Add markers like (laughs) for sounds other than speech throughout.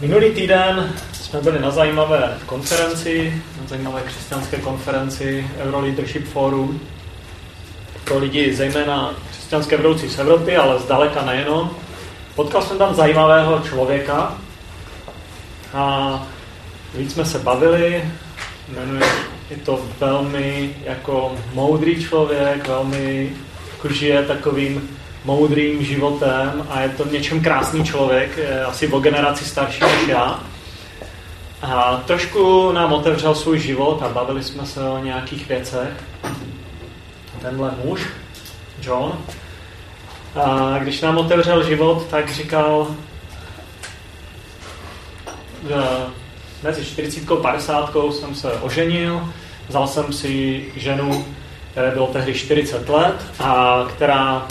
Minulý týden jsme byli na zajímavé konferenci, na zajímavé křesťanské konferenci Euroleadership Forum pro lidi zejména křesťanské vedoucí z Evropy, ale zdaleka nejenom. Potkal jsem tam zajímavého člověka a víc jsme se bavili, jmenuje, je to velmi jako moudrý člověk, velmi jako žije takovým moudrým životem a je to v něčem krásný člověk, asi o generaci starší než já. A trošku nám otevřel svůj život a bavili jsme se o nějakých věcech. Tenhle muž, John, a když nám otevřel život, tak říkal, že mezi 40 a 50 jsem se oženil, vzal jsem si ženu, které bylo tehdy 40 let a která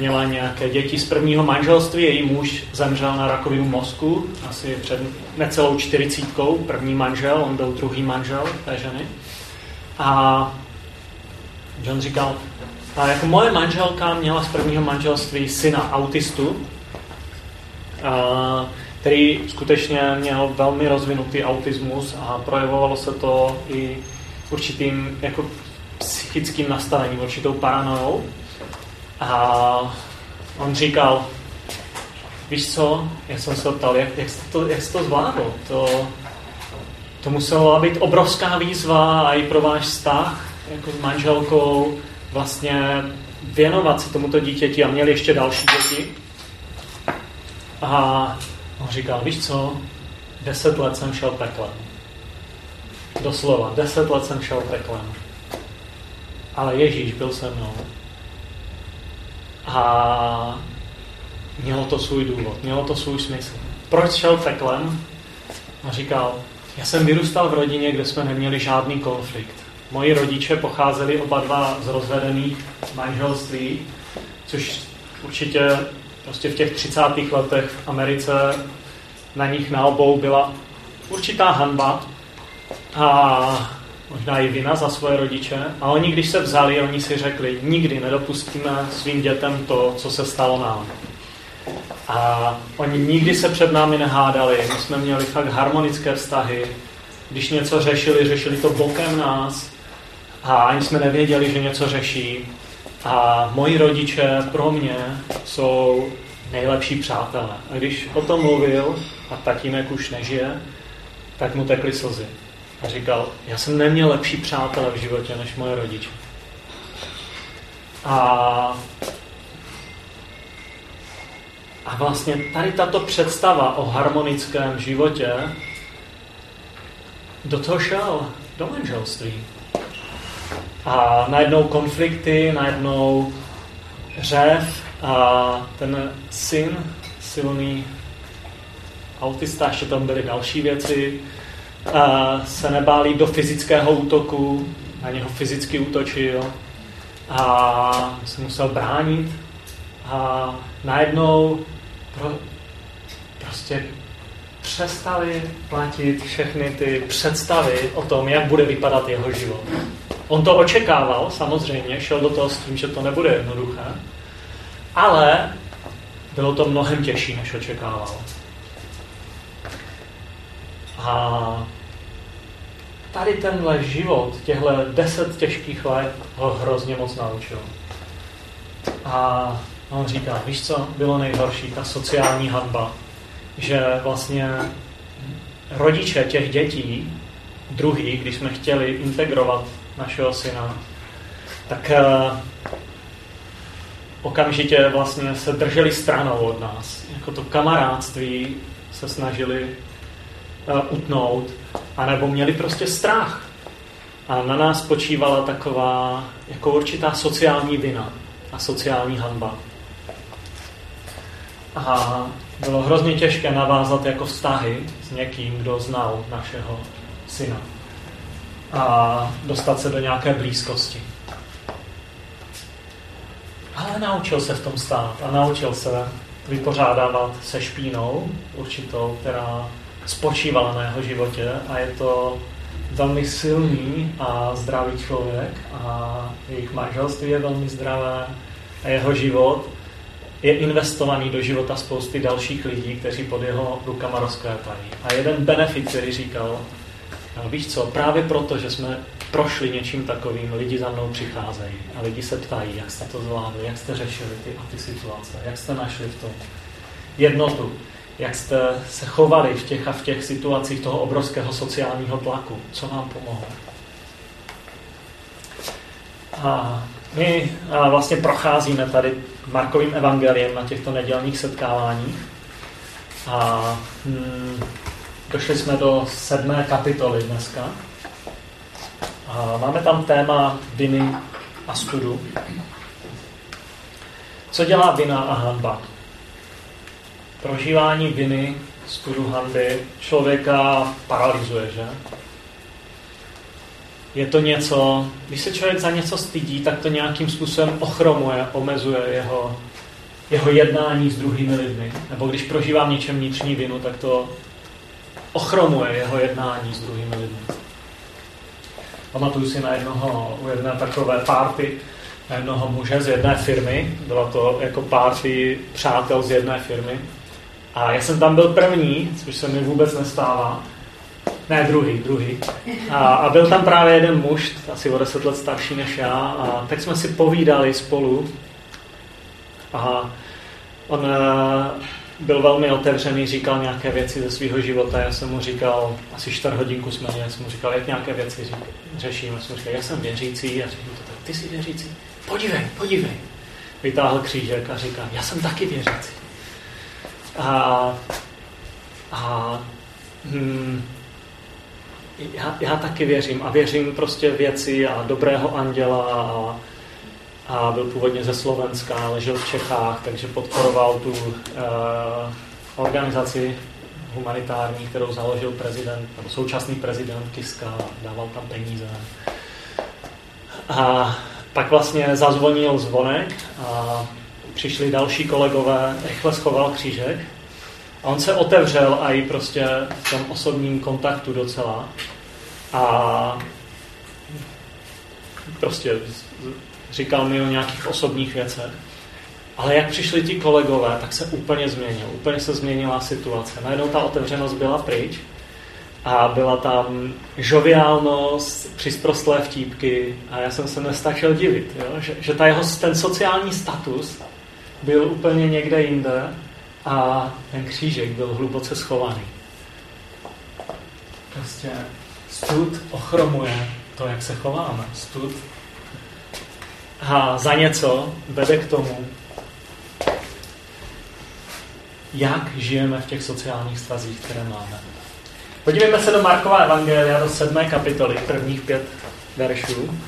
měla nějaké děti z prvního manželství, její muž zemřel na rakovinu mozku, asi před necelou čtyřicítkou, první manžel, on byl druhý manžel té ženy. A John říkal, a jako moje manželka měla z prvního manželství syna autistu, a, který skutečně měl velmi rozvinutý autismus a projevovalo se to i určitým jako psychickým nastavením, určitou paranojou. A on říkal, víš co, já jsem se ptal, jak, jak, jsi to, jak jsi to zvládl? To, to musela být obrovská výzva a i pro váš vztah jako s manželkou vlastně věnovat se tomuto dítěti a měl ještě další děti. A on říkal, víš co, deset let jsem šel peklem. Doslova, deset let jsem šel peklem. Ale Ježíš byl se mnou a mělo to svůj důvod, mělo to svůj smysl. Proč šel peklem? A říkal, já jsem vyrůstal v rodině, kde jsme neměli žádný konflikt. Moji rodiče pocházeli oba dva z rozvedených manželství, což určitě prostě v těch 30. letech v Americe na nich na obou byla určitá hanba. A možná i vina za svoje rodiče. A oni, když se vzali, oni si řekli, nikdy nedopustíme svým dětem to, co se stalo nám. A oni nikdy se před námi nehádali, my jsme měli fakt harmonické vztahy. Když něco řešili, řešili to bokem nás a ani jsme nevěděli, že něco řeší. A moji rodiče pro mě jsou nejlepší přátelé. A když o tom mluvil, a tatínek už nežije, tak mu tekly slzy. A říkal, já jsem neměl lepší přátele v životě než moje rodiče. A, a vlastně tady tato představa o harmonickém životě do toho šel, do manželství. A najednou konflikty, najednou řev a ten syn, silný autista, ještě tam byly další věci, se nebáli do fyzického útoku, na něho fyzicky útočil a se musel bránit a najednou pro, prostě přestali platit všechny ty představy o tom, jak bude vypadat jeho život. On to očekával, samozřejmě, šel do toho s tím, že to nebude jednoduché, ale bylo to mnohem těžší, než očekával. A tady tenhle život, těchto deset těžkých let ho hrozně moc naučil. A on říká, víš co, bylo nejhorší, ta sociální hanba, že vlastně rodiče těch dětí, druhý, když jsme chtěli integrovat našeho syna, tak uh, okamžitě vlastně se drželi stranou od nás. Jako to kamarádství se snažili utnout, anebo měli prostě strach. A na nás počívala taková jako určitá sociální vina a sociální hanba. A bylo hrozně těžké navázat jako vztahy s někým, kdo znal našeho syna. A dostat se do nějaké blízkosti. Ale naučil se v tom stát a naučil se vypořádávat se špínou určitou, která spočívala na jeho životě a je to velmi silný a zdravý člověk a jejich manželství je velmi zdravé a jeho život je investovaný do života spousty dalších lidí, kteří pod jeho rukama rozkvétají. A jeden benefit, který říkal, víš co, právě proto, že jsme prošli něčím takovým, lidi za mnou přicházejí a lidi se ptají, jak jste to zvládli, jak jste řešili ty a ty situace, jak jste našli v tom jednotu, jak jste se chovali v těch a v těch situacích toho obrovského sociálního tlaku, co nám pomohlo. A my vlastně procházíme tady Markovým evangeliem na těchto nedělních setkáváních a hmm, došli jsme do sedmé kapitoly dneska. A máme tam téma viny a studu. Co dělá vina a hanba? Prožívání viny, studu hanby člověka paralyzuje, že? je to něco, když se člověk za něco stydí, tak to nějakým způsobem ochromuje, omezuje jeho, jeho jednání s druhými lidmi. Nebo když prožívá něčem vnitřní vinu, tak to ochromuje jeho jednání s druhými lidmi. Pamatuju si na jednoho, u jedné takové party, na jednoho muže z jedné firmy. Byla to jako party přátel z jedné firmy. A já jsem tam byl první, což se mi vůbec nestává. Ne, druhý, druhý. A, a byl tam právě jeden muž, asi o deset let starší než já, a tak jsme si povídali spolu. A on uh, byl velmi otevřený, říkal nějaké věci ze svého života. Já jsem mu říkal, asi čtvrt hodinku jsme měli, jsem mu říkal, jak nějaké věci řík, řešíme. Jsem mu říkal, já jsem věřící. A říkal, tak ty jsi věřící? Podívej, podívej. Vytáhl křížek a říká, já jsem taky věřící. A, a hmm, já, já taky věřím a věřím prostě věci a dobrého anděla a, a byl původně ze Slovenska, ale žil v Čechách, takže podporoval tu uh, organizaci humanitární, kterou založil prezident, nebo současný prezident Kiska, dával tam peníze. A pak vlastně zazvonil zvonek a přišli další kolegové, rychle schoval křížek a on se otevřel a i prostě v tom osobním kontaktu docela. A prostě říkal mi o nějakých osobních věcech. Ale jak přišli ti kolegové, tak se úplně změnil. Úplně se změnila situace. Najednou ta otevřenost byla pryč a byla tam žoviálnost, přisprostlé vtípky a já jsem se nestačil divit, jo? Že, že ta jeho, ten sociální status byl úplně někde jinde a ten křížek byl hluboce schovaný. Prostě stud ochromuje to, jak se chováme. Stud a za něco vede k tomu, jak žijeme v těch sociálních stazích, které máme. Podívejme se do Markova Evangelia, do sedmé kapitoly, prvních pět veršů.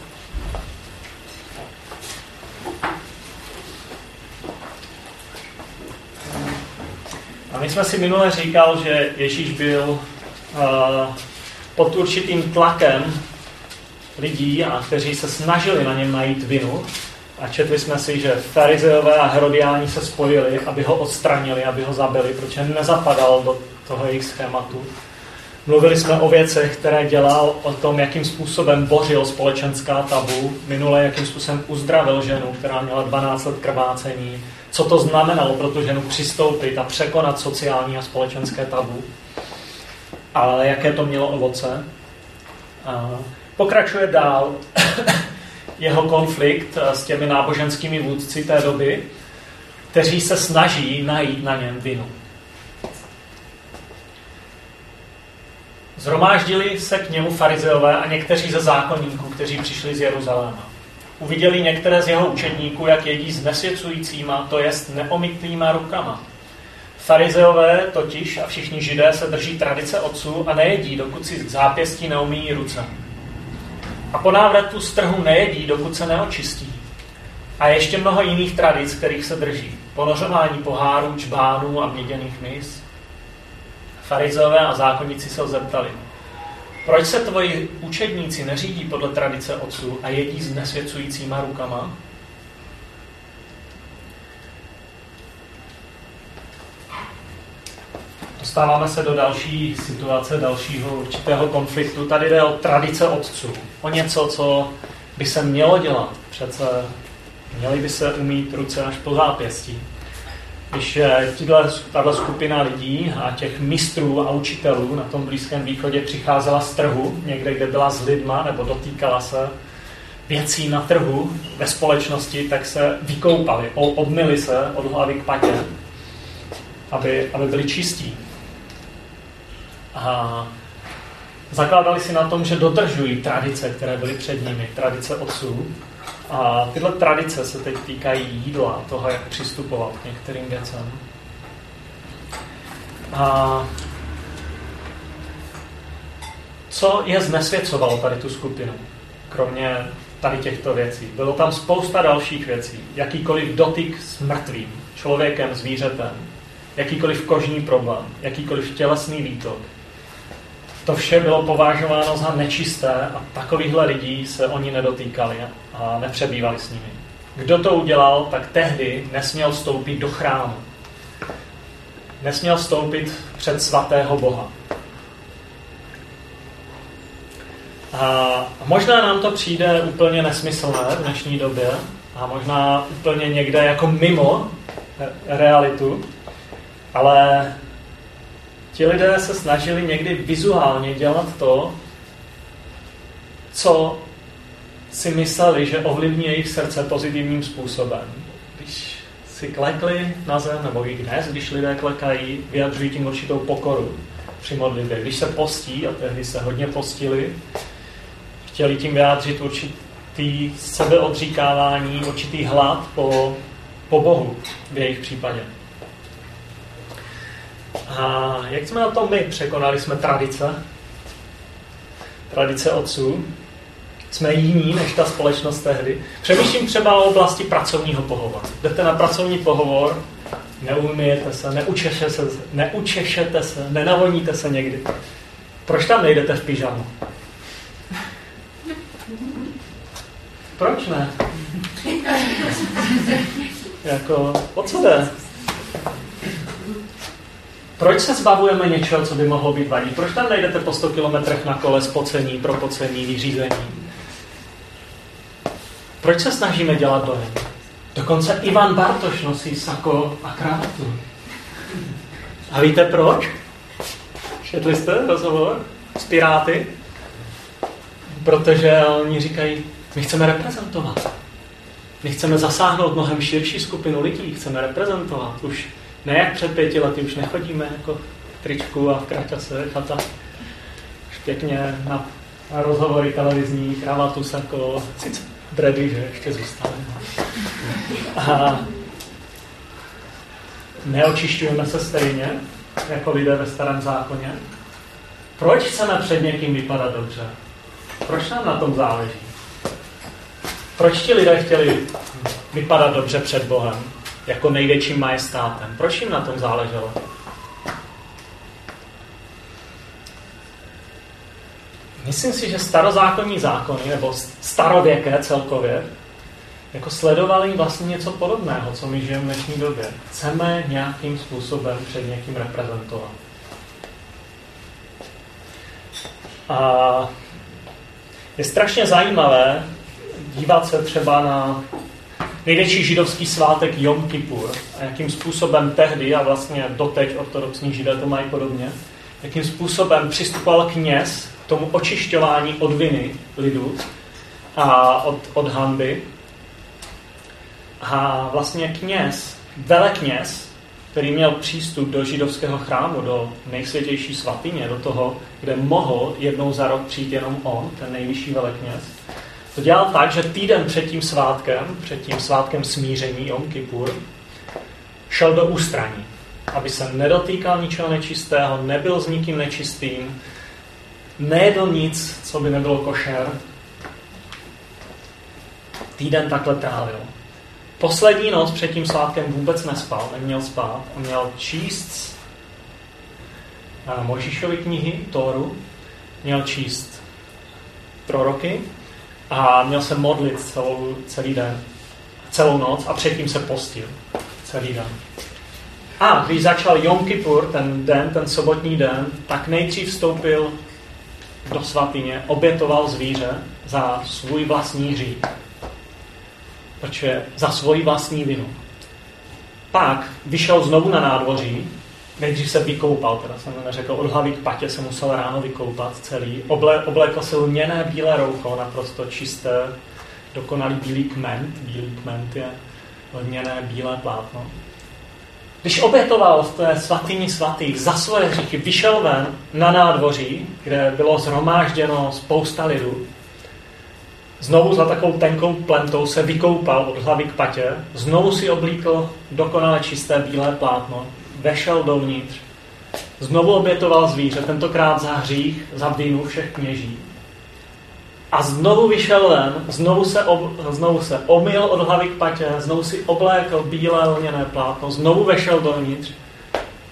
My jsme si minule říkal, že Ježíš byl uh, pod určitým tlakem lidí, a kteří se snažili na něm najít vinu. A četli jsme si, že farizeové a herodiáni se spojili, aby ho odstranili, aby ho zabili, protože nezapadal do toho jejich schématu. Mluvili jsme o věcech, které dělal, o tom, jakým způsobem bořil společenská tabu, minule jakým způsobem uzdravil ženu, která měla 12 let krvácení, co to znamenalo pro tu ženu přistoupit a překonat sociální a společenské tabu, ale jaké to mělo ovoce. Pokračuje dál (coughs) jeho konflikt s těmi náboženskými vůdci té doby, kteří se snaží najít na něm vinu. Zhromáždili se k němu farizeové a někteří ze zákonníků, kteří přišli z Jeruzaléma. Uviděli některé z jeho učedníků, jak jedí s nesvěcujícíma, to jest neomytýma rukama. Farizeové totiž a všichni židé se drží tradice otců a nejedí, dokud si k zápěstí neumíjí ruce. A po návratu z trhu nejedí, dokud se neočistí. A ještě mnoho jiných tradic, kterých se drží. Ponořování pohárů, čbánů a měděných mis. Farizeové a zákonníci se ho zeptali. Proč se tvoji učedníci neřídí podle tradice otců a jedí s nesvěcujícíma rukama? Dostáváme se do další situace, dalšího určitého konfliktu. Tady jde o tradice otců. O něco, co by se mělo dělat. Přece měli by se umít ruce až po zápěstí. Když tato skupina lidí a těch mistrů a učitelů na tom Blízkém východě přicházela z trhu, někde, kde byla s lidma nebo dotýkala se věcí na trhu ve společnosti, tak se vykoupali, obmili se od hlavy k patě, aby, aby byli čistí. A zakládali si na tom, že dodržují tradice, které byly před nimi, tradice otců. A tyhle tradice se teď týkají jídla, toho, jak přistupovat k některým věcem. A co je znesvěcovalo tady tu skupinu, kromě tady těchto věcí? Bylo tam spousta dalších věcí. Jakýkoliv dotyk s mrtvým, člověkem, zvířetem, jakýkoliv kožní problém, jakýkoliv tělesný výtok, to vše bylo považováno za nečisté a takovýchhle lidí se oni nedotýkali a nepřebývali s nimi. Kdo to udělal, tak tehdy nesměl vstoupit do chrámu. Nesměl vstoupit před svatého Boha. A možná nám to přijde úplně nesmyslné v dnešní době a možná úplně někde jako mimo realitu, ale ti lidé se snažili někdy vizuálně dělat to, co si mysleli, že ovlivní jejich srdce pozitivním způsobem. Když si klekli na zem, nebo i dnes, když lidé klekají, vyjadřují tím určitou pokoru při modlitbě. Když se postí, a tehdy se hodně postili, chtěli tím vyjádřit určitý sebeodříkávání, určitý hlad po, po Bohu v jejich případě. A jak jsme na tom my? Překonali jsme tradice, tradice otců. Jsme jiní než ta společnost tehdy. Přemýšlím třeba o oblasti pracovního pohovoru. Jdete na pracovní pohovor, neumíjete se, neučešete se, neučešete se, nenavoníte se někdy. Proč tam nejdete v pyžamu? Proč ne? (laughs) jako, o co jde? Proč se zbavujeme něčeho, co by mohlo být vadí? Proč tam nejdete po 100 kilometrech na kole spocení, propocení, vyřízení? Proč se snažíme dělat dojem? Dokonce Ivan Bartoš nosí sako a kravatu. A víte proč? Četli jste rozhovor s Piráty? Protože oni říkají, my chceme reprezentovat. My chceme zasáhnout mnohem širší skupinu lidí, chceme reprezentovat. Už ne jak před pěti lety, už nechodíme jako tričku a v kraťase, chata. Už pěkně na, na rozhovory televizní, kravatu, sako, sice dredy, že ještě zůstane. A neočišťujeme se stejně, jako lidé ve starém zákoně. Proč chceme před někým vypadat dobře? Proč nám na tom záleží? Proč ti lidé chtěli vypadat dobře před Bohem? Jako největším majestátem. Proč jim na tom záleželo? Myslím si, že starozákonní zákony, nebo starověké celkově, jako sledovali vlastně něco podobného, co my žijeme v dnešní době. Chceme nějakým způsobem před někým reprezentovat. A je strašně zajímavé dívat se třeba na největší židovský svátek Jom Kippur a jakým způsobem tehdy, a vlastně doteď ortodoxní židé to mají podobně, jakým způsobem přistupoval kněz k tomu očišťování od viny lidu a od, od hanby. A vlastně kněz, velekněz, který měl přístup do židovského chrámu, do nejsvětější svatyně, do toho, kde mohl jednou za rok přijít jenom on, ten nejvyšší velekněz, to dělal tak, že týden před tím svátkem, před tím svátkem smíření Jom Kippur, šel do ústraní, aby se nedotýkal ničeho nečistého, nebyl s nikým nečistým, nejedl nic, co by nebylo košer. Týden takhle trávil. Poslední noc před tím svátkem vůbec nespal, neměl spát a měl číst Mojžíšovy knihy, Tóru, měl číst proroky a měl se modlit celou, celý den, celou noc a předtím se postil celý den. A když začal Jom Kippur, ten den, ten sobotní den, tak nejdřív vstoupil do svatyně, obětoval zvíře za svůj vlastní hřích. Protože za svoji vlastní vinu. pak vyšel znovu na nádvoří, nejdřív se vykoupal, teda jsem neřekl, od hlavy k patě se musel ráno vykoupat celý. Oble, oblékl se lněné bílé roucho, naprosto čisté, dokonalý bílý kment. Bílý kment je lněné bílé plátno. Když obětoval v té svatyni svatých za svoje hříchy, vyšel ven na nádvoří, kde bylo zhromážděno spousta lidu, znovu za takovou tenkou plentou se vykoupal od hlavy k patě, znovu si oblíkl dokonale čisté bílé plátno, vešel dovnitř, znovu obětoval zvíře, tentokrát za hřích, za vinu všech kněží. A znovu vyšel ven, znovu se, ob, znovu se omyl od hlavy k patě, znovu si oblékl bílé lněné plátno, znovu vešel dovnitř,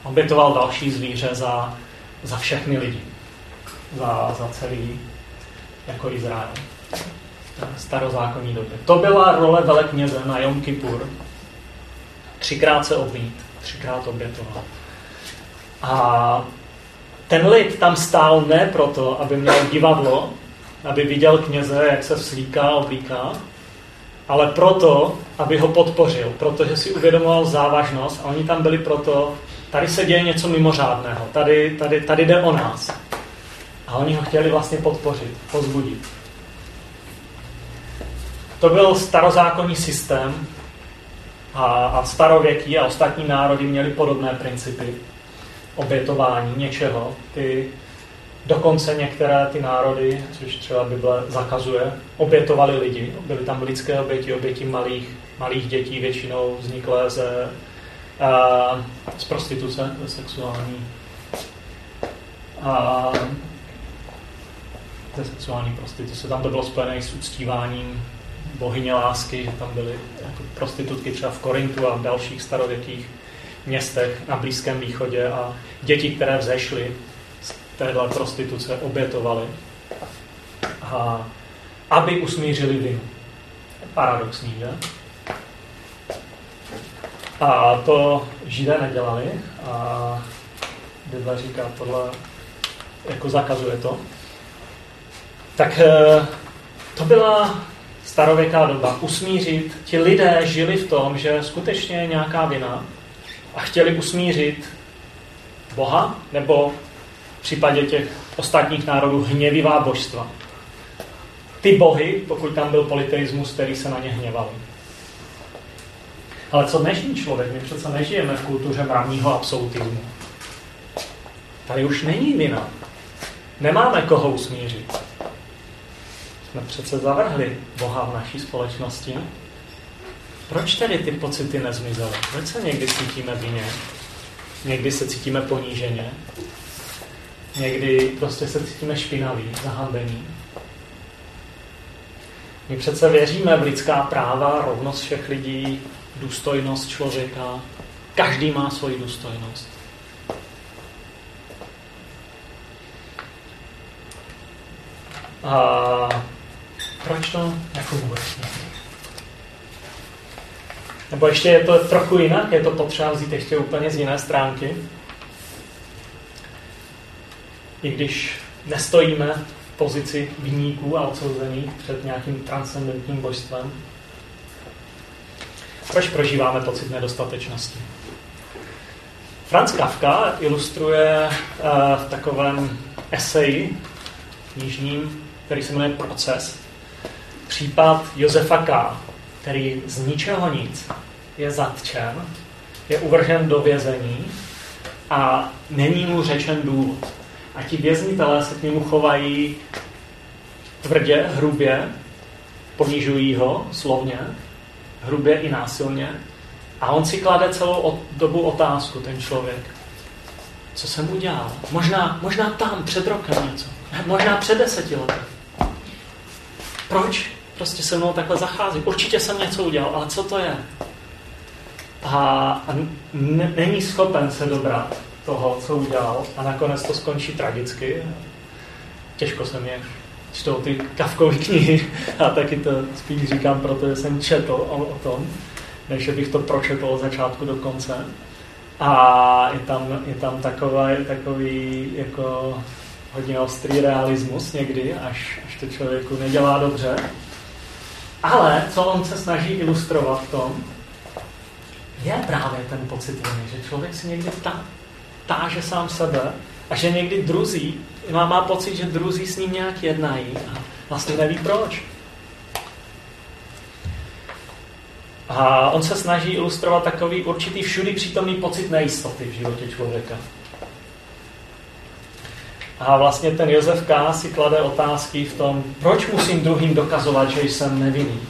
obětoval další zvíře za, za všechny lidi, za, za celý jako Izrael. Starozákonní době. To byla role velekněze na Jom Kippur. Třikrát se obmít, třikrát obětoval. A ten lid tam stál ne proto, aby měl divadlo, aby viděl kněze, jak se vslíká, oblíká, ale proto, aby ho podpořil, protože si uvědomoval závažnost a oni tam byli proto, tady se děje něco mimořádného, tady, tady, tady jde o nás. A oni ho chtěli vlastně podpořit, pozbudit. To byl starozákonní systém a, a starověký a ostatní národy měly podobné principy obětování něčeho. Ty Dokonce některé ty národy, což třeba Bible zakazuje, obětovali lidi. Byly tam lidské oběti, oběti malých, malých dětí, většinou vzniklé ze, uh, z prostituce, ze sexuální uh, ze sexuální prostituce. Tam to bylo spojené s uctíváním bohyně lásky, že tam byly jako prostitutky třeba v Korintu a v dalších starověkých městech na Blízkém východě a děti, které vzešly téhle prostituce obětovali, a aby usmířili vinu. Paradoxní, že? A to židé nedělali a Bible říká tohle, jako zakazuje to. Tak eh, to byla starověká doba. Usmířit. Ti lidé žili v tom, že skutečně je nějaká vina a chtěli usmířit Boha nebo v případě těch ostatních národů hněvivá božstva. Ty bohy, pokud tam byl politeismus, který se na ně hněvali. Ale co dnešní člověk? My přece nežijeme v kultuře mravního absolutismu. Tady už není vina. Nemáme koho usmířit. Jsme přece zavrhli Boha v naší společnosti. Proč tedy ty pocity nezmizely? Proč se někdy cítíme vině? Někdy se cítíme poníženě? Někdy prostě se cítíme špinaví, zahambení. My přece věříme v lidská práva, rovnost všech lidí, důstojnost člověka. Každý má svoji důstojnost. A proč to nefunguje? Nebo ještě je to trochu jinak, je to potřeba vzít ještě úplně z jiné stránky i když nestojíme v pozici vyníků a odsouzených před nějakým transcendentním božstvem. Proč prožíváme pocit nedostatečnosti? Franz Kafka ilustruje uh, v takovém eseji knižním, který se jmenuje Proces, případ Josefa K., který z ničeho nic je zatčen, je uvržen do vězení a není mu řečen důvod a ti věznitelé se k němu chovají tvrdě, hrubě, ponižují ho slovně, hrubě i násilně. A on si klade celou dobu otázku, ten člověk. Co jsem udělal? Možná, možná tam, před rokem něco. Možná před deseti lety. Proč prostě se mnou takhle zachází? Určitě jsem něco udělal, ale co to je? A, a není schopen se dobrat toho, co udělal a nakonec to skončí tragicky. Těžko se mě čtou ty kavkové (laughs) knihy a taky to spíš říkám, protože jsem četl o, o tom, než bych to pročetl od začátku do konce. A je tam, je tam takový, takový jako hodně ostrý realismus někdy, až, až to člověku nedělá dobře. Ale co on se snaží ilustrovat v tom, je právě ten pocit viny, že člověk si někdy tá, táže sám sebe a že někdy druzí, má, má pocit, že druzí s ním nějak jednají a vlastně neví proč. A on se snaží ilustrovat takový určitý všudy přítomný pocit nejistoty v životě člověka. A vlastně ten Josef K. si klade otázky v tom, proč musím druhým dokazovat, že jsem nevinný.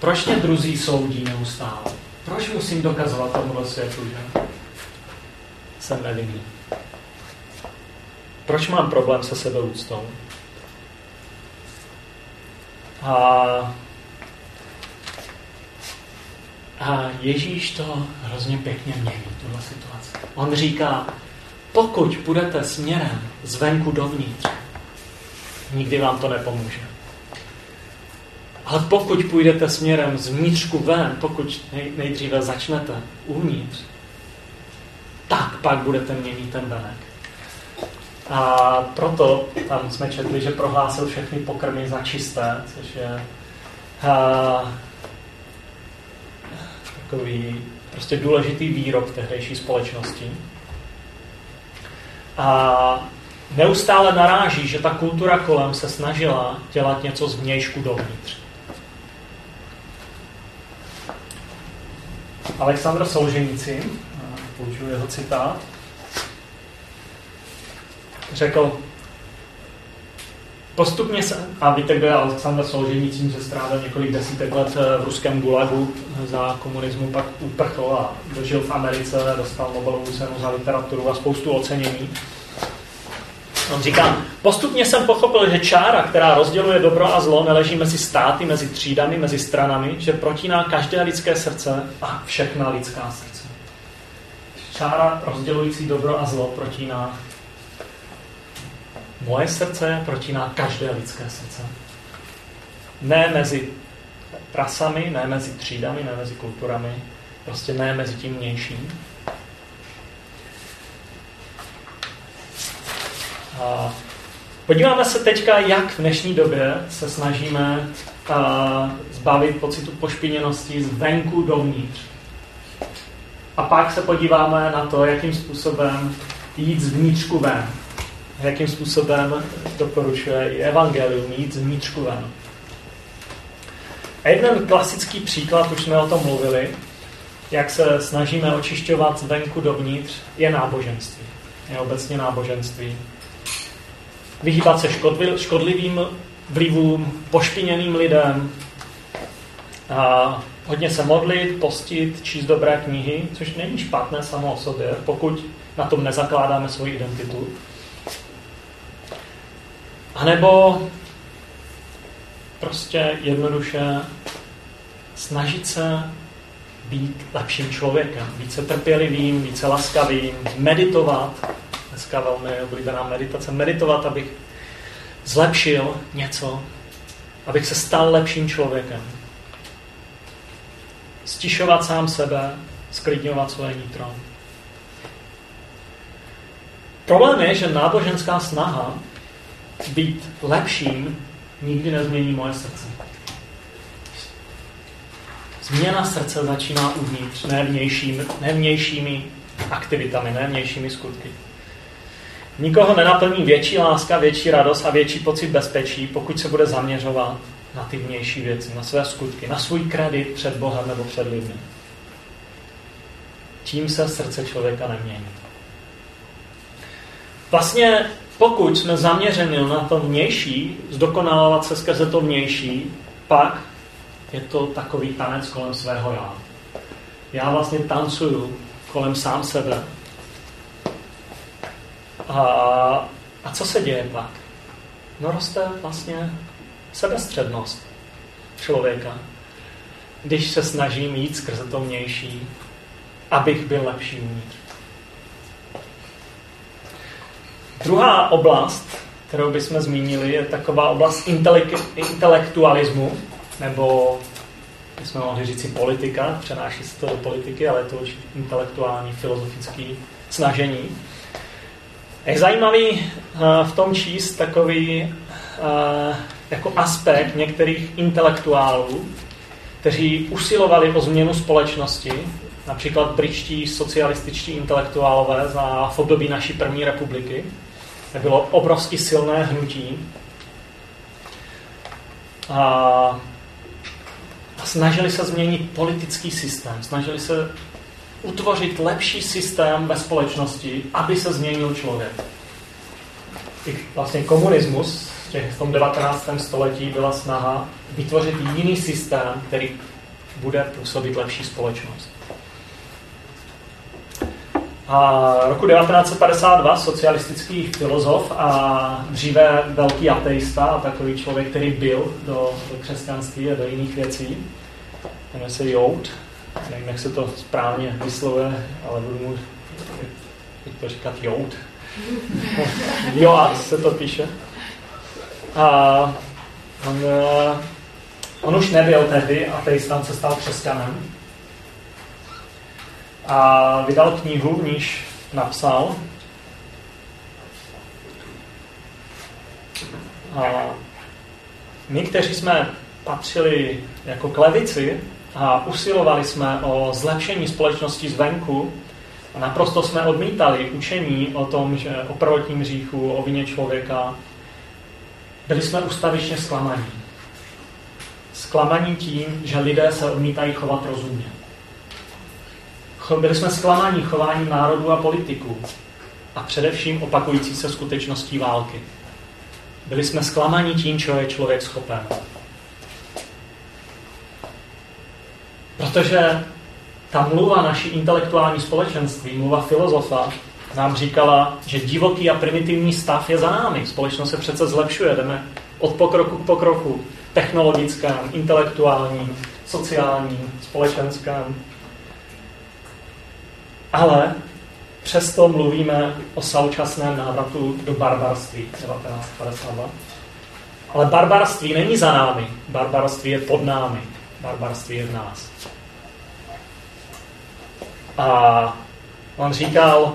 Proč mě druzí soudí neustále? Proč musím dokazovat tomuhle světu, že jsem nevinný? Proč mám problém se sebeúctou? A, a Ježíš to hrozně pěkně mění, tuhle situaci. On říká, pokud půjdete směrem zvenku dovnitř, nikdy vám to nepomůže. Ale pokud půjdete směrem z vnitřku ven, pokud nejdříve začnete uvnitř, tak pak budete měnit ten venek. A proto tam jsme četli, že prohlásil všechny pokrmy za čisté, což je a, takový prostě důležitý výrok tehdejší společnosti. A neustále naráží, že ta kultura kolem se snažila dělat něco z vnějšku dovnitř. Aleksandr Solženici, použiju jeho citát, řekl, Postupně se, a víte, kdo je Aleksandr Solženicin, že strávil několik desítek let eh, v ruském gulagu za komunismu, pak uprchl a dožil v Americe, dostal Nobelovu cenu za literaturu a spoustu ocenění. On říká, postupně jsem pochopil, že čára, která rozděluje dobro a zlo, neleží mezi státy, mezi třídami, mezi stranami, že protíná každé lidské srdce a všechna lidská srdce. Čára rozdělující dobro a zlo protíná moje srdce, protíná každé lidské srdce. Ne mezi rasami, ne mezi třídami, ne mezi kulturami, prostě ne mezi tím mějším. A podíváme se teďka, jak v dnešní době se snažíme a, zbavit pocitu pošpiněnosti z venku dovnitř. A pak se podíváme na to, jakým způsobem jít z vnitřku ven. Jakým způsobem doporučuje i evangelium jít vnitřku ven. A jeden klasický příklad, už jsme o tom mluvili, jak se snažíme očišťovat venku dovnitř, je náboženství. Je obecně náboženství vyhýbat se škodlivým vlivům, pošpiněným lidem, a hodně se modlit, postit, číst dobré knihy, což není špatné samo o sobě, pokud na tom nezakládáme svoji identitu. A nebo prostě jednoduše snažit se být lepším člověkem, více trpělivým, více laskavým, meditovat, dneska velmi oblíbená meditace, meditovat, abych zlepšil něco, abych se stal lepším člověkem. Stišovat sám sebe, sklidňovat svoje nitro. Problém je, že náboženská snaha být lepším nikdy nezmění moje srdce. Změna srdce začíná uvnitř, ne, vnějším, ne vnějšími aktivitami, ne vnějšími skutky. Nikoho nenaplní větší láska, větší radost a větší pocit bezpečí, pokud se bude zaměřovat na ty vnější věci, na své skutky, na svůj kredit před Bohem nebo před lidmi. Tím se srdce člověka nemění. Vlastně pokud jsme zaměřeni na to vnější, zdokonalovat se skrze to vnější, pak je to takový tanec kolem svého já. Já vlastně tancuju kolem sám sebe a, a co se děje pak? No roste vlastně sebestřednost člověka, když se snažím jít skrze to vnější, abych byl lepší uvnitř. Druhá oblast, kterou bychom zmínili, je taková oblast intelek- intelektualismu, nebo bychom mohli říct si politika, přenáší se to do politiky, ale je to intelektuální, filozofický snažení. Je zajímavý eh, v tom číst takový eh, jako aspekt některých intelektuálů, kteří usilovali o změnu společnosti například britští socialističtí intelektuálové za období naší první republiky. Bylo obrovsky silné hnutí. A, a snažili se změnit politický systém, snažili se utvořit lepší systém ve společnosti, aby se změnil člověk. I vlastně komunismus v tom 19. století byla snaha vytvořit jiný systém, který bude působit lepší společnost. A roku 1952 socialistický filozof a dříve velký ateista a takový člověk, který byl do, do křesťanství a do jiných věcí, jmenuje se Jout, nevím, jak se to správně vyslovuje, ale budu mu to říkat Jout. (laughs) Joat se to píše. A on, eh, on už nebyl tehdy ateista, on se stal křesťanem. A vydal knihu, v níž napsal, a my, kteří jsme patřili jako klevici a usilovali jsme o zlepšení společnosti zvenku, a naprosto jsme odmítali učení o tom, že o prvotním hříchu, o vině člověka, byli jsme ustavičně zklamaní. Zklamaní tím, že lidé se odmítají chovat rozumně. Byli jsme zklamáni chováním národů a politiků a především opakující se skutečností války. Byli jsme zklamaní tím, čeho je člověk schopen. Protože ta mluva naší intelektuální společenství, mluva filozofa, nám říkala, že divoký a primitivní stav je za námi. Společnost se přece zlepšuje, jdeme od pokroku k pokroku, technologickém, intelektuálním, sociálním, společenském. Ale přesto mluvíme o současném návratu do barbarství 1952. Ale barbarství není za námi, barbarství je pod námi, barbarství je v nás. A on říkal,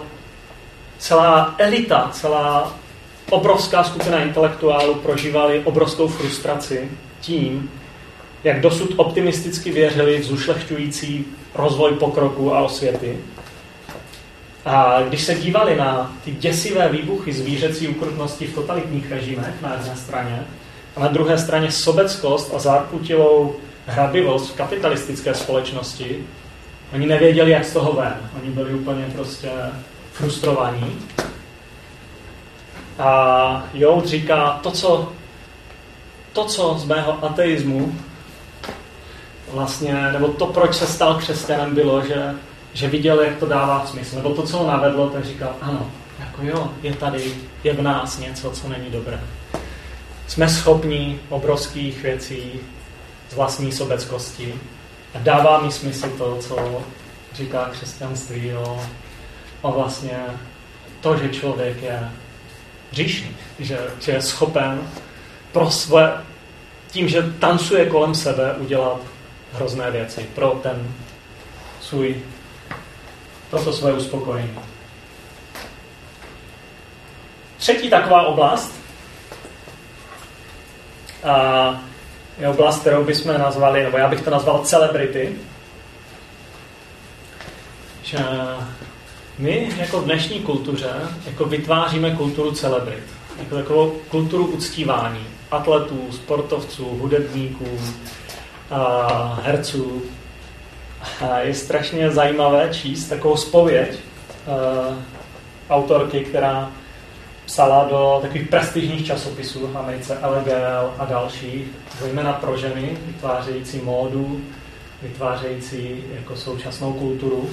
celá elita, celá obrovská skupina intelektuálů prožívali obrovskou frustraci tím, jak dosud optimisticky věřili v zušlechťující rozvoj pokroku a osvěty. A když se dívali na ty děsivé výbuchy zvířecí ukrutnosti v totalitních režimech na jedné straně a na druhé straně sobeckost a zárputilou hrabivost v kapitalistické společnosti, oni nevěděli, jak z toho ven. Oni byli úplně prostě frustrovaní. A Joud říká, to, co, to, co z mého ateismu vlastně, nebo to, proč se stal křesťanem, bylo, že, že viděl, jak to dává smysl. Nebo to, co ho navedlo, tak říkal, ano, jako jo, je tady, je v nás něco, co není dobré. Jsme schopni obrovských věcí z vlastní sobeckosti a dává mi smysl to, co říká křesťanství o a vlastně to, že člověk je říšný, že, že je schopen pro své, tím, že tancuje kolem sebe, udělat hrozné věci pro ten svůj, pro to své uspokojení. Třetí taková oblast a je oblast, kterou bychom nazvali, nebo já bych to nazval celebrity, že my jako v dnešní kultuře jako vytváříme kulturu celebrit. Jako takovou kulturu uctívání atletů, sportovců, hudebníků, herců. Je strašně zajímavé číst takovou spověď autorky, která psala do takových prestižních časopisů v Americe, LGL a dalších, zejména pro ženy, vytvářející módu, vytvářející jako současnou kulturu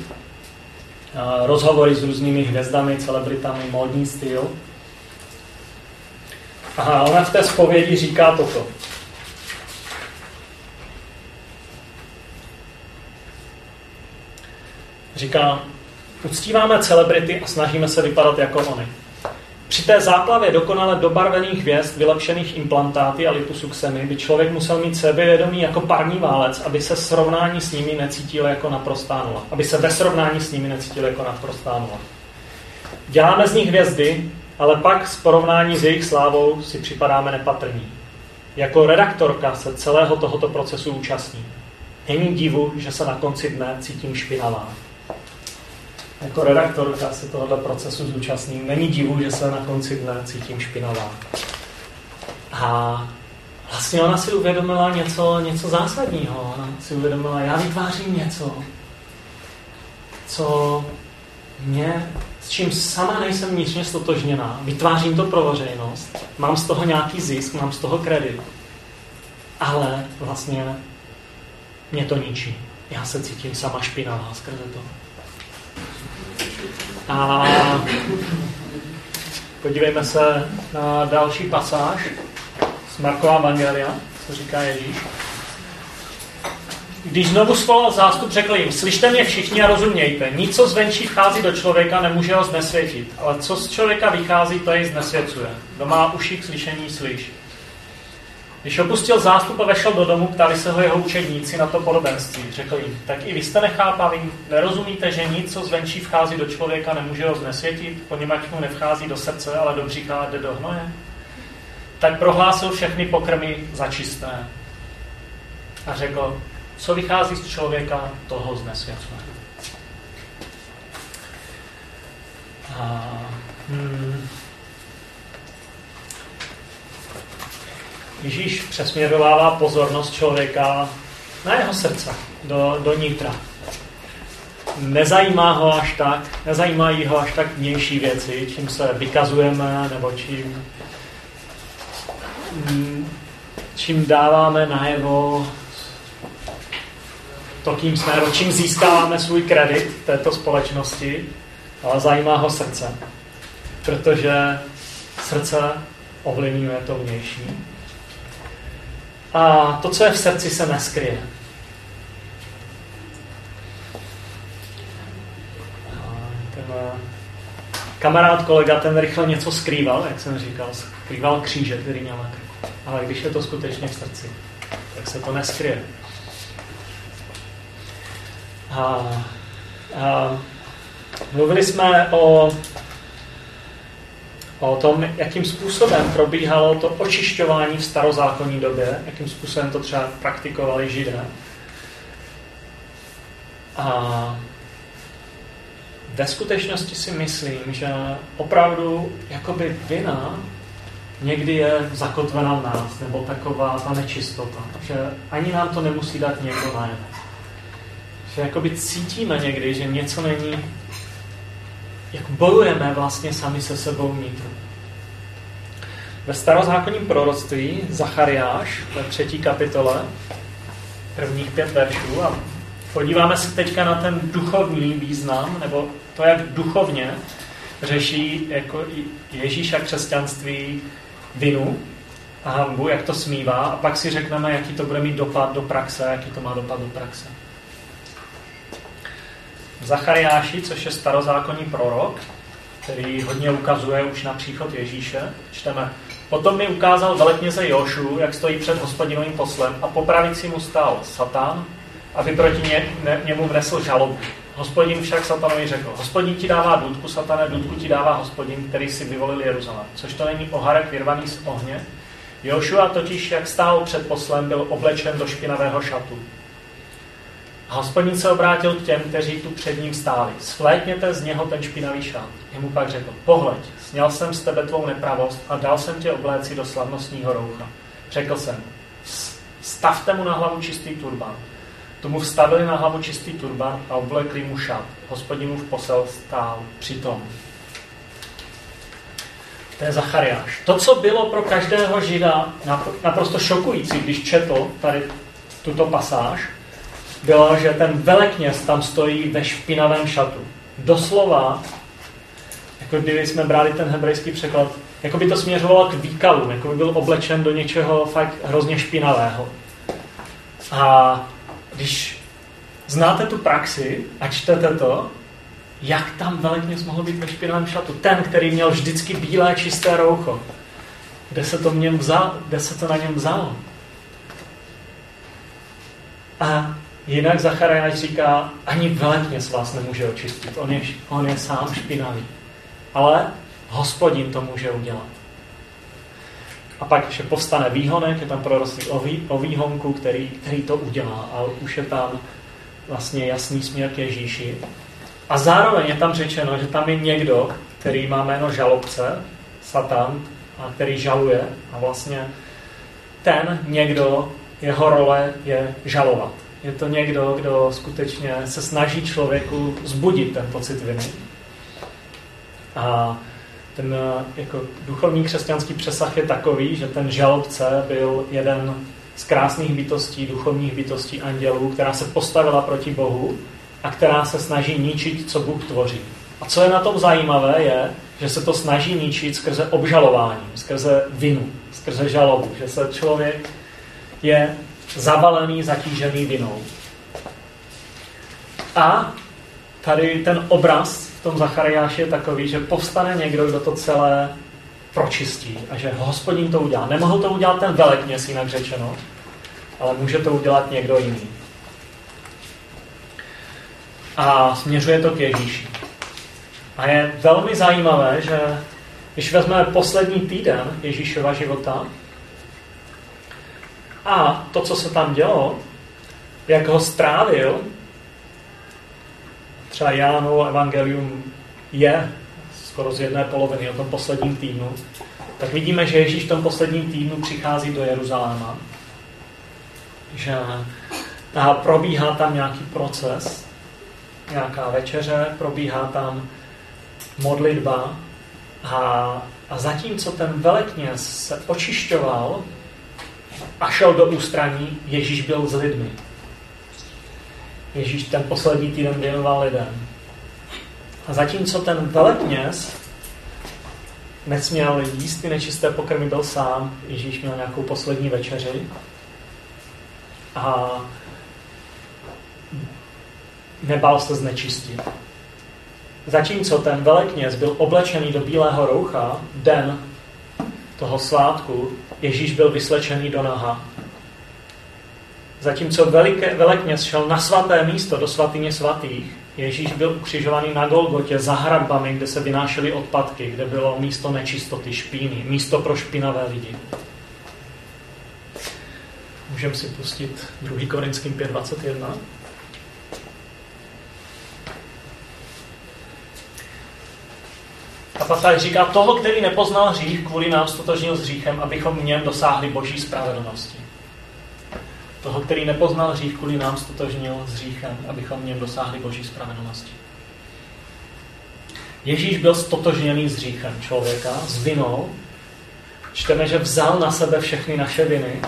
rozhovory s různými hvězdami, celebritami, módní styl. A ona v té zpovědi říká toto. Říká, uctíváme celebrity a snažíme se vypadat jako oni. Při té záplavě dokonale dobarvených hvězd, vylepšených implantáty a liposuxemi by člověk musel mít sebevědomí jako parní válec, aby se srovnání s nimi necítil jako naprostá nula. Aby se ve srovnání s nimi necítil jako naprostá nula. Děláme z nich hvězdy, ale pak s porovnání s jejich slávou si připadáme nepatrní. Jako redaktorka se celého tohoto procesu účastní. Není divu, že se na konci dne cítím špinavá. Jako redaktorka se tohoto procesu zúčastním. Není divu, že se na konci dne cítím špinavá. A vlastně ona si uvědomila něco, něco zásadního. Ona si uvědomila, já vytvářím něco, co mě, s čím sama nejsem vnitřně stotožněná. Vytvářím to pro veřejnost, mám z toho nějaký zisk, mám z toho kredit. Ale vlastně mě to ničí. Já se cítím sama špinavá skrze to. A podívejme se na další pasáž z Markova Evangelia, co říká Ježíš. Když znovu svolal zástup, řekl jim, slyšte mě všichni a rozumějte, nic, co zvenčí vchází do člověka, nemůže ho znesvětit, ale co z člověka vychází, to jej znesvěcuje. Kdo má uši k slyšení, slyš. Když opustil zástup a vešel do domu, ptali se ho jeho učedníci na to podobenství. Řekl jim, tak i vy jste nechápaví, nerozumíte, že nic, co zvenčí vchází do člověka, nemůže ho znesvětit, poněvadž mu nevchází do srdce, ale do břicha jde do hnoje? Tak prohlásil všechny pokrmy za čisté. A řekl, co vychází z člověka, toho znesvěcuje. A, hmm, Ježíš přesměrovává pozornost člověka na jeho srdce, do, do nitra. Nezajímá ho až tak, nezajímají ho až tak vnější věci, čím se vykazujeme, nebo čím, čím dáváme najevo to, kým jsme, nebo čím získáváme svůj kredit této společnosti, ale zajímá ho srdce. Protože srdce ovlivňuje to vnější. A to, co je v srdci, se neskryje. Ten eh, kamarád, kolega, ten rychle něco skrýval, jak jsem říkal, skrýval kříže, který měl na krku. Ale když je to skutečně v srdci, tak se to neskryje. A, a mluvili jsme o o tom, jakým způsobem probíhalo to očišťování v starozákonní době, jakým způsobem to třeba praktikovali židé. A ve skutečnosti si myslím, že opravdu jakoby vina někdy je zakotvena v nás, nebo taková ta nečistota, že ani nám to nemusí dát někdo najevo. Že jakoby cítíme někdy, že něco není jak bojujeme vlastně sami se sebou vnitru. Ve starozákonním proroctví Zachariáš ve třetí kapitole, prvních pět veršů a podíváme se teďka na ten duchovní význam, nebo to, jak duchovně řeší jako Ježíš a křesťanství vinu a hambu, jak to smívá a pak si řekneme, jaký to bude mít dopad do praxe, jaký to má dopad do praxe. Zachariáši, což je starozákonní prorok, který hodně ukazuje už na příchod Ježíše. Čteme. Potom mi ukázal velekněze Jošu, jak stojí před hospodinovým poslem a po pravici mu stál Satan, aby proti ně, ne, němu vnesl žalobu. Hospodin však Satanovi řekl, hospodin ti dává důdku, satane, důdku ti dává hospodin, který si vyvolil Jeruzalém. Což to není oharek vyrvaný z ohně. Jošua totiž, jak stál před poslem, byl oblečen do špinavého šatu. A hospodin se obrátil k těm, kteří tu před ním stáli. Svlétněte z něho ten špinavý šát. Jemu pak řekl, pohleď, sněl jsem z tebe tvou nepravost a dal jsem tě obléci do slavnostního roucha. Řekl jsem, stavte mu na hlavu čistý turban. Tomu vstavili na hlavu čistý turban a oblekli mu šat. Hospodin mu v posel stál přitom. To je Zachariáš. To, co bylo pro každého žida naprosto šokující, když četl tady tuto pasáž, bylo, že ten velekněz tam stojí ve špinavém šatu. Doslova, jako kdyby jsme brali ten hebrejský překlad, jako by to směřovalo k výkalům, jako by byl oblečen do něčeho fakt hrozně špinavého. A když znáte tu praxi a čtete to, jak tam velekněz mohl být ve špinavém šatu? Ten, který měl vždycky bílé, čisté roucho. Kde se to, něm vzal, kde se to na něm vzalo? A Jinak Zachariáš říká, ani velekně z vás nemůže očistit. On je, on je sám špinavý. Ale hospodin to může udělat. A pak ještě povstane výhonek, je tam proroctví o, vý, o výhonku, který, který to udělá. A už je tam vlastně jasný směr k Ježíši. A zároveň je tam řečeno, že tam je někdo, který má jméno žalobce, Satan, a který žaluje. A vlastně ten někdo, jeho role je žalovat. Je to někdo, kdo skutečně se snaží člověku zbudit ten pocit viny. A ten jako duchovní křesťanský přesah je takový, že ten žalobce byl jeden z krásných bytostí, duchovních bytostí andělů, která se postavila proti Bohu a která se snaží ničit, co Bůh tvoří. A co je na tom zajímavé, je, že se to snaží ničit skrze obžalování, skrze vinu, skrze žalobu, že se člověk je zavalený, zatížený vinou. A tady ten obraz v tom Zachariáši je takový, že povstane někdo, kdo to celé pročistí a že hospodin to udělá. Nemohl to udělat ten velekněz, jinak řečeno, ale může to udělat někdo jiný. A směřuje to k Ježíši. A je velmi zajímavé, že když vezmeme poslední týden Ježíšova života a to, co se tam dělo, jak ho strávil, třeba Jánovo evangelium je skoro z jedné poloviny o tom posledním týdnu, tak vidíme, že Ježíš v tom posledním týdnu přichází do Jeruzaléma, že probíhá tam nějaký proces, nějaká večeře, probíhá tam modlitba a, a zatímco ten velekněz se očišťoval a šel do ústraní, Ježíš byl s lidmi. Ježíš ten poslední týden věnoval lidem. A zatímco ten velekněz nesměl jíst ty nečisté pokrmy, byl sám, Ježíš měl nějakou poslední večeři a nebál se znečistit. Zatímco ten velekněz byl oblečený do bílého roucha den toho Ježíš byl vyslečený do naha. Zatímco veliké, velekněz šel na svaté místo, do svatyně svatých, Ježíš byl ukřižovaný na Golgotě za hradbami, kde se vynášely odpadky, kde bylo místo nečistoty, špíny, místo pro špinavé lidi. Můžeme si pustit 2. Korinským 5.21. A pasáž říká, toho, který nepoznal hřích, kvůli nám stotožnil s hříchem, abychom v něm dosáhli boží spravedlnosti. Toho, který nepoznal hřích, kvůli nám stotožnil s hříchem, abychom v něm dosáhli boží spravedlnosti. Ježíš byl stotožněný s hříchem člověka, s vinou. Čteme, že vzal na sebe všechny naše viny.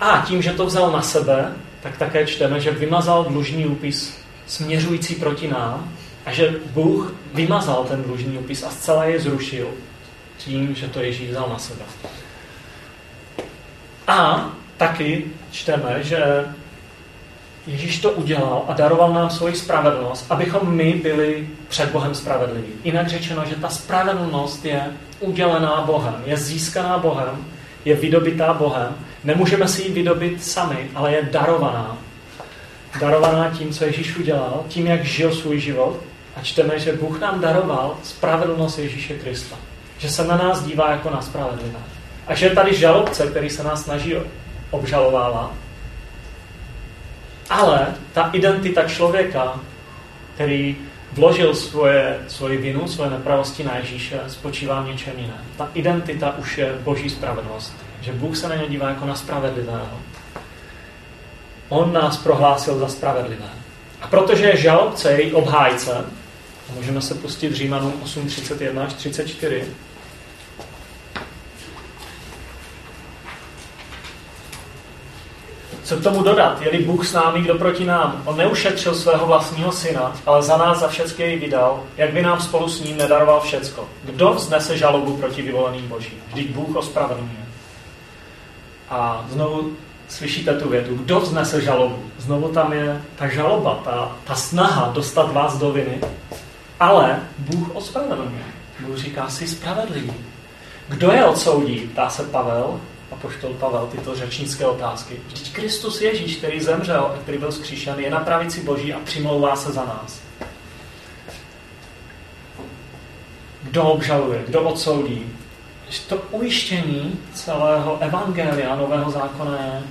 A tím, že to vzal na sebe, tak také čteme, že vymazal dlužní úpis směřující proti nám a že Bůh vymazal ten dlužní opis a zcela je zrušil tím, že to Ježíš vzal na sebe. A taky čteme, že Ježíš to udělal a daroval nám svoji spravedlnost, abychom my byli před Bohem spravedliví. Jinak řečeno, že ta spravedlnost je udělená Bohem, je získaná Bohem, je vydobitá Bohem. Nemůžeme si ji vydobit sami, ale je darovaná. Darovaná tím, co Ježíš udělal, tím, jak žil svůj život a čteme, že Bůh nám daroval spravedlnost Ježíše Krista. Že se na nás dívá jako na spravedlivé. A že je tady žalobce, který se nás snaží obžalovávat. Ale ta identita člověka, který vložil svoje, svoji vinu, svoje nepravosti na Ježíše, spočívá v něčem jiném. Ta identita už je boží spravedlnost. Že Bůh se na ně dívá jako na spravedlivého. On nás prohlásil za spravedlivé. A protože je žalobce, její obhájce, Můžeme se pustit Římanům 8.31 až 34. Co k tomu dodat? Je-li Bůh s námi, kdo proti nám? On neušetřil svého vlastního syna, ale za nás za všechny jej vydal, jak by nám spolu s ním nedaroval všecko. Kdo vznese žalobu proti vyvoleným božím? Vždyť Bůh ospravedlňuje. A znovu slyšíte tu větu, kdo vznese žalobu? Znovu tam je ta žaloba, ta, ta snaha dostat vás do viny, ale Bůh ospravedlňuje. Bůh říká, jsi spravedlivý. Kdo je odsoudí? Ptá se Pavel, a poštol Pavel, tyto řečnické otázky. Vždyť Kristus Ježíš, který zemřel a který byl zkříšen, je na pravici Boží a přimlouvá se za nás. Kdo obžaluje? Kdo odsoudí? To ujištění celého evangelia Nového zákona je,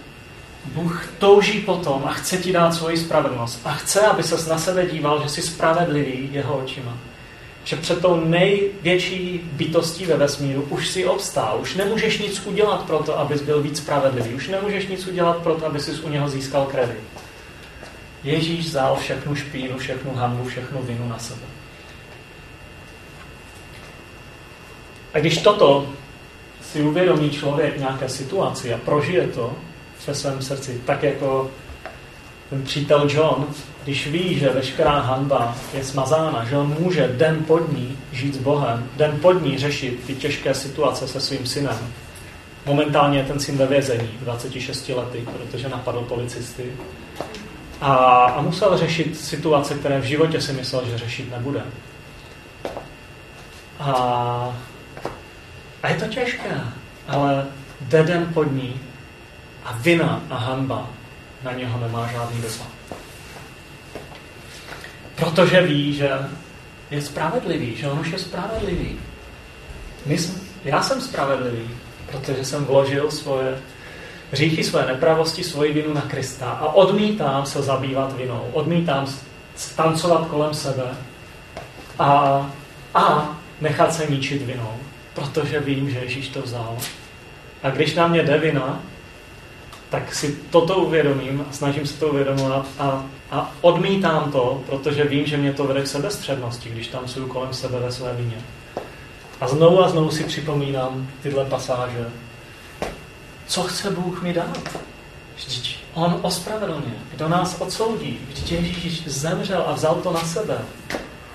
Bůh touží potom a chce ti dát svoji spravedlnost. A chce, aby ses na sebe díval, že jsi spravedlivý jeho očima. Že před tou největší bytostí ve vesmíru už si obstál. Už nemůžeš nic udělat pro to, abys byl víc spravedlivý. Už nemůžeš nic udělat pro to, aby jsi u něho získal kredit. Ježíš vzal všechnu špínu, všechnu hanbu, všechnu vinu na sebe. A když toto si uvědomí člověk nějaké situaci a prožije to ve svém srdci, tak jako ten přítel John, když ví, že veškerá hanba je smazána, že on může den pod ní žít s Bohem, den pod ní řešit ty těžké situace se svým synem. Momentálně je ten syn ve vězení, 26 lety, protože napadl policisty. A, a musel řešit situace, které v životě si myslel, že řešit nebude. A a je to těžké, ale jde den pod ní a vina a hanba na něho nemá žádný dosah. Protože ví, že je spravedlivý, že on už je spravedlivý. My jsme, já jsem spravedlivý, protože jsem vložil svoje hříchy, své nepravosti, svoji vinu na Krista a odmítám se zabývat vinou, odmítám tancovat kolem sebe a, a nechat se ničit vinou protože vím, že Ježíš to vzal. A když na mě jde vina, tak si toto uvědomím a snažím se to uvědomovat a, a odmítám to, protože vím, že mě to vede k sebestřednosti, když tam jsou kolem sebe ve své vině. A znovu a znovu si připomínám tyhle pasáže. Co chce Bůh mi dát? Vždyť On ospravedlně, kdo nás odsoudí. Vždyť Ježíš zemřel a vzal to na sebe.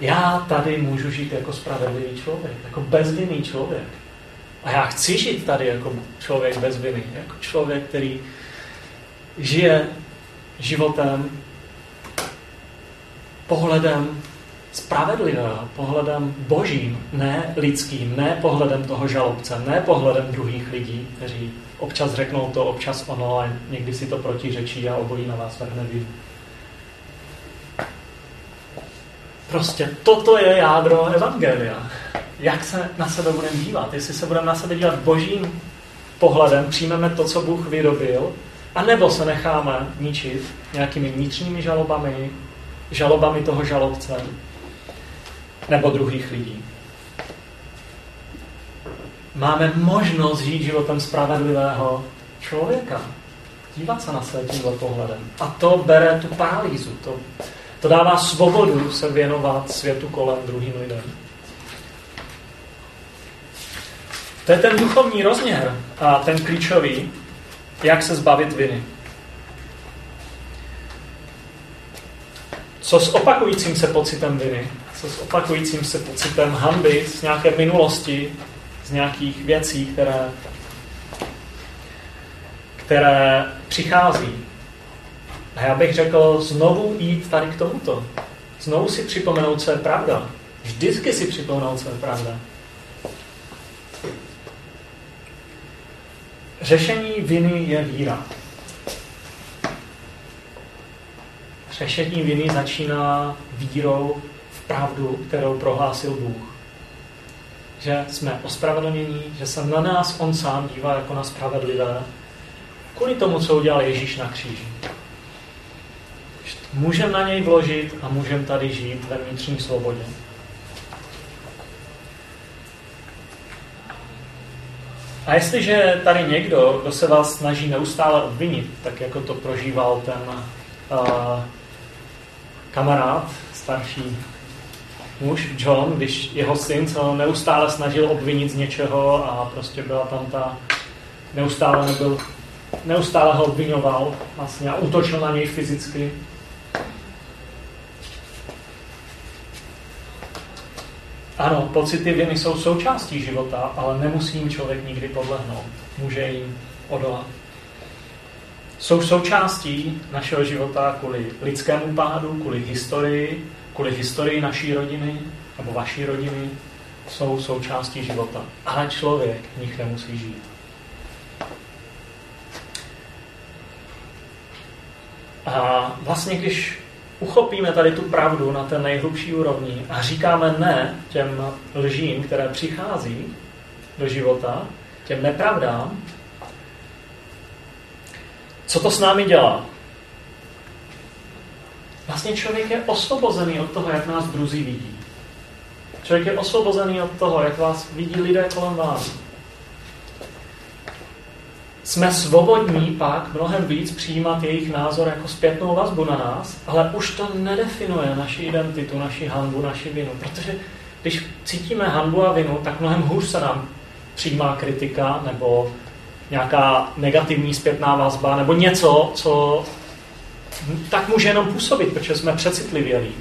Já tady můžu žít jako spravedlivý člověk, jako bezvinný člověk. A já chci žít tady jako člověk bez viny, jako člověk, který žije životem pohledem spravedlivého, pohledem božím, ne lidským, ne pohledem toho žalobce, ne pohledem druhých lidí, kteří občas řeknou to, občas ono a někdy si to protiřečí a obojí na vás vrhne vinu. Prostě toto je jádro Evangelia. Jak se na sebe budeme dívat? Jestli se budeme na sebe dívat božím pohledem, přijmeme to, co Bůh vyrobil, anebo se necháme ničit nějakými vnitřními žalobami, žalobami toho žalobce nebo druhých lidí. Máme možnost žít životem spravedlivého člověka. Dívat se na sebe tímhle pohledem. A to bere tu paralýzu, to to dává svobodu se věnovat světu kolem druhým lidem. To je ten duchovní rozměr a ten klíčový, jak se zbavit viny. Co s opakujícím se pocitem viny, co s opakujícím se pocitem hanby z nějaké minulosti, z nějakých věcí, které, které přichází. A já bych řekl, znovu jít tady k tomuto. Znovu si připomenout, co je pravda. Vždycky si připomenout, co je pravda. Řešení viny je víra. Řešení viny začíná vírou v pravdu, kterou prohlásil Bůh. Že jsme ospravedlnění, že se na nás On sám dívá jako na spravedlivé, kvůli tomu, co udělal Ježíš na kříži můžeme na něj vložit a můžeme tady žít ve vnitřní svobodě. A jestliže tady někdo, kdo se vás snaží neustále obvinit, tak jako to prožíval ten uh, kamarád, starší muž, John, když jeho syn se neustále snažil obvinit z něčeho a prostě byla tam ta, neustále nebyl, neustále ho obvinoval vlastně a útočil na něj fyzicky, Ano, pocity viny jsou součástí života, ale nemusí jim člověk nikdy podlehnout. Může jim odolat. Jsou součástí našeho života kvůli lidskému pádu, kvůli historii, kvůli historii naší rodiny nebo vaší rodiny. Jsou součástí života. Ale člověk v nich nemusí žít. A vlastně, když uchopíme tady tu pravdu na té nejhlubší úrovni a říkáme ne těm lžím, které přichází do života, těm nepravdám, Co to s námi dělá? Vlastně člověk je osvobozený od toho, jak nás druzí vidí. Člověk je osvobozený od toho, jak vás vidí lidé kolem vás. Jsme svobodní pak mnohem víc přijímat jejich názor jako zpětnou vazbu na nás, ale už to nedefinuje naši identitu, naši hanbu, naši vinu. Protože když cítíme hanbu a vinu, tak mnohem hůř se nám přijímá kritika nebo nějaká negativní zpětná vazba nebo něco, co tak může jenom působit, protože jsme přecitlivělí.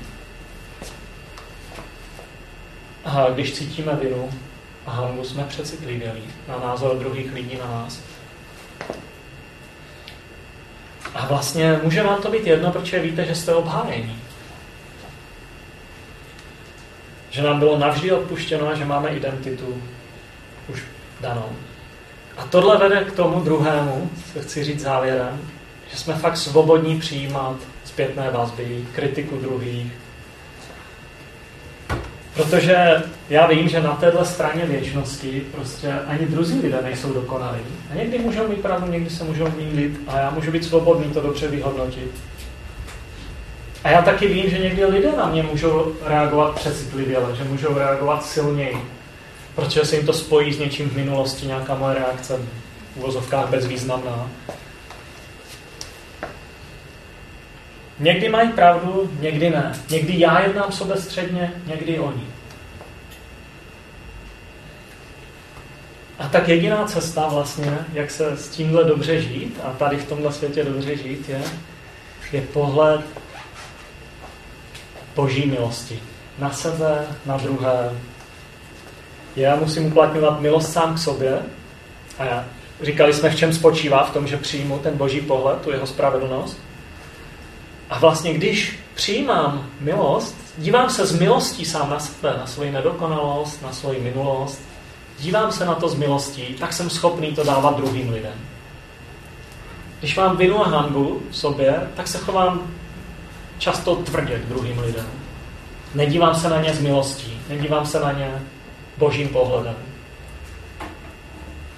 A když cítíme vinu a hanbu, jsme přecitlivělí na názor druhých lidí na nás. A vlastně může vám to být jedno, protože víte, že jste obhájení. Že nám bylo navždy odpuštěno a že máme identitu už danou. A tohle vede k tomu druhému, co chci říct závěrem, že jsme fakt svobodní přijímat zpětné vazby, kritiku druhých. Protože já vím, že na téhle straně věčnosti prostě ani druzí lidé nejsou dokonalí. A někdy můžou mít pravdu, někdy se můžou mýlit a já můžu být svobodný to dobře vyhodnotit. A já taky vím, že někdy lidé na mě můžou reagovat přecitlivě, že můžou reagovat silněji, protože se jim to spojí s něčím v minulosti, nějaká moje reakce v uvozovkách bezvýznamná. Někdy mají pravdu, někdy ne. Někdy já jednám sobestředně, někdy oni. A tak jediná cesta vlastně, jak se s tímhle dobře žít a tady v tomhle světě dobře žít, je, je pohled boží milosti. Na sebe, na druhé. Já musím uplatňovat milost sám k sobě. A já, říkali jsme, v čem spočívá, v tom, že přijmu ten boží pohled, tu jeho spravedlnost. A vlastně, když přijímám milost, dívám se z milostí sám na sebe, na svoji nedokonalost, na svoji minulost, dívám se na to z milostí, tak jsem schopný to dávat druhým lidem. Když mám vinu a hanbu v sobě, tak se chovám často tvrdě k druhým lidem. Nedívám se na ně z milostí, nedívám se na ně božím pohledem.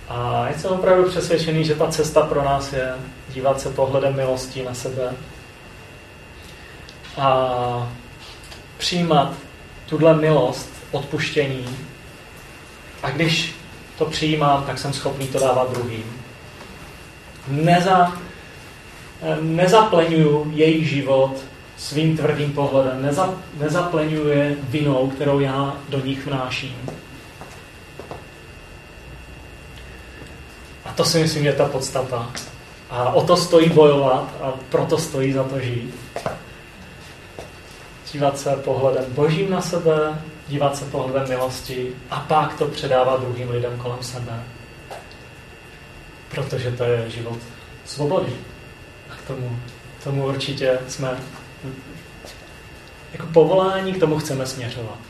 A jsem opravdu přesvědčený, že ta cesta pro nás je dívat se pohledem milostí na sebe a přijímat tuhle milost, odpuštění. A když to přijímám, tak jsem schopný to dávat druhým. Neza, nezapleňuju jejich život svým tvrdým pohledem, neza, nezapleňuje vinou, kterou já do nich vnáším. A to si myslím, že je ta podstata. A o to stojí bojovat a proto stojí za to žít dívat se pohledem božím na sebe, dívat se pohledem milosti a pak to předávat druhým lidem kolem sebe. Protože to je život svobody. A k tomu, tomu určitě jsme jako povolání, k tomu chceme směřovat.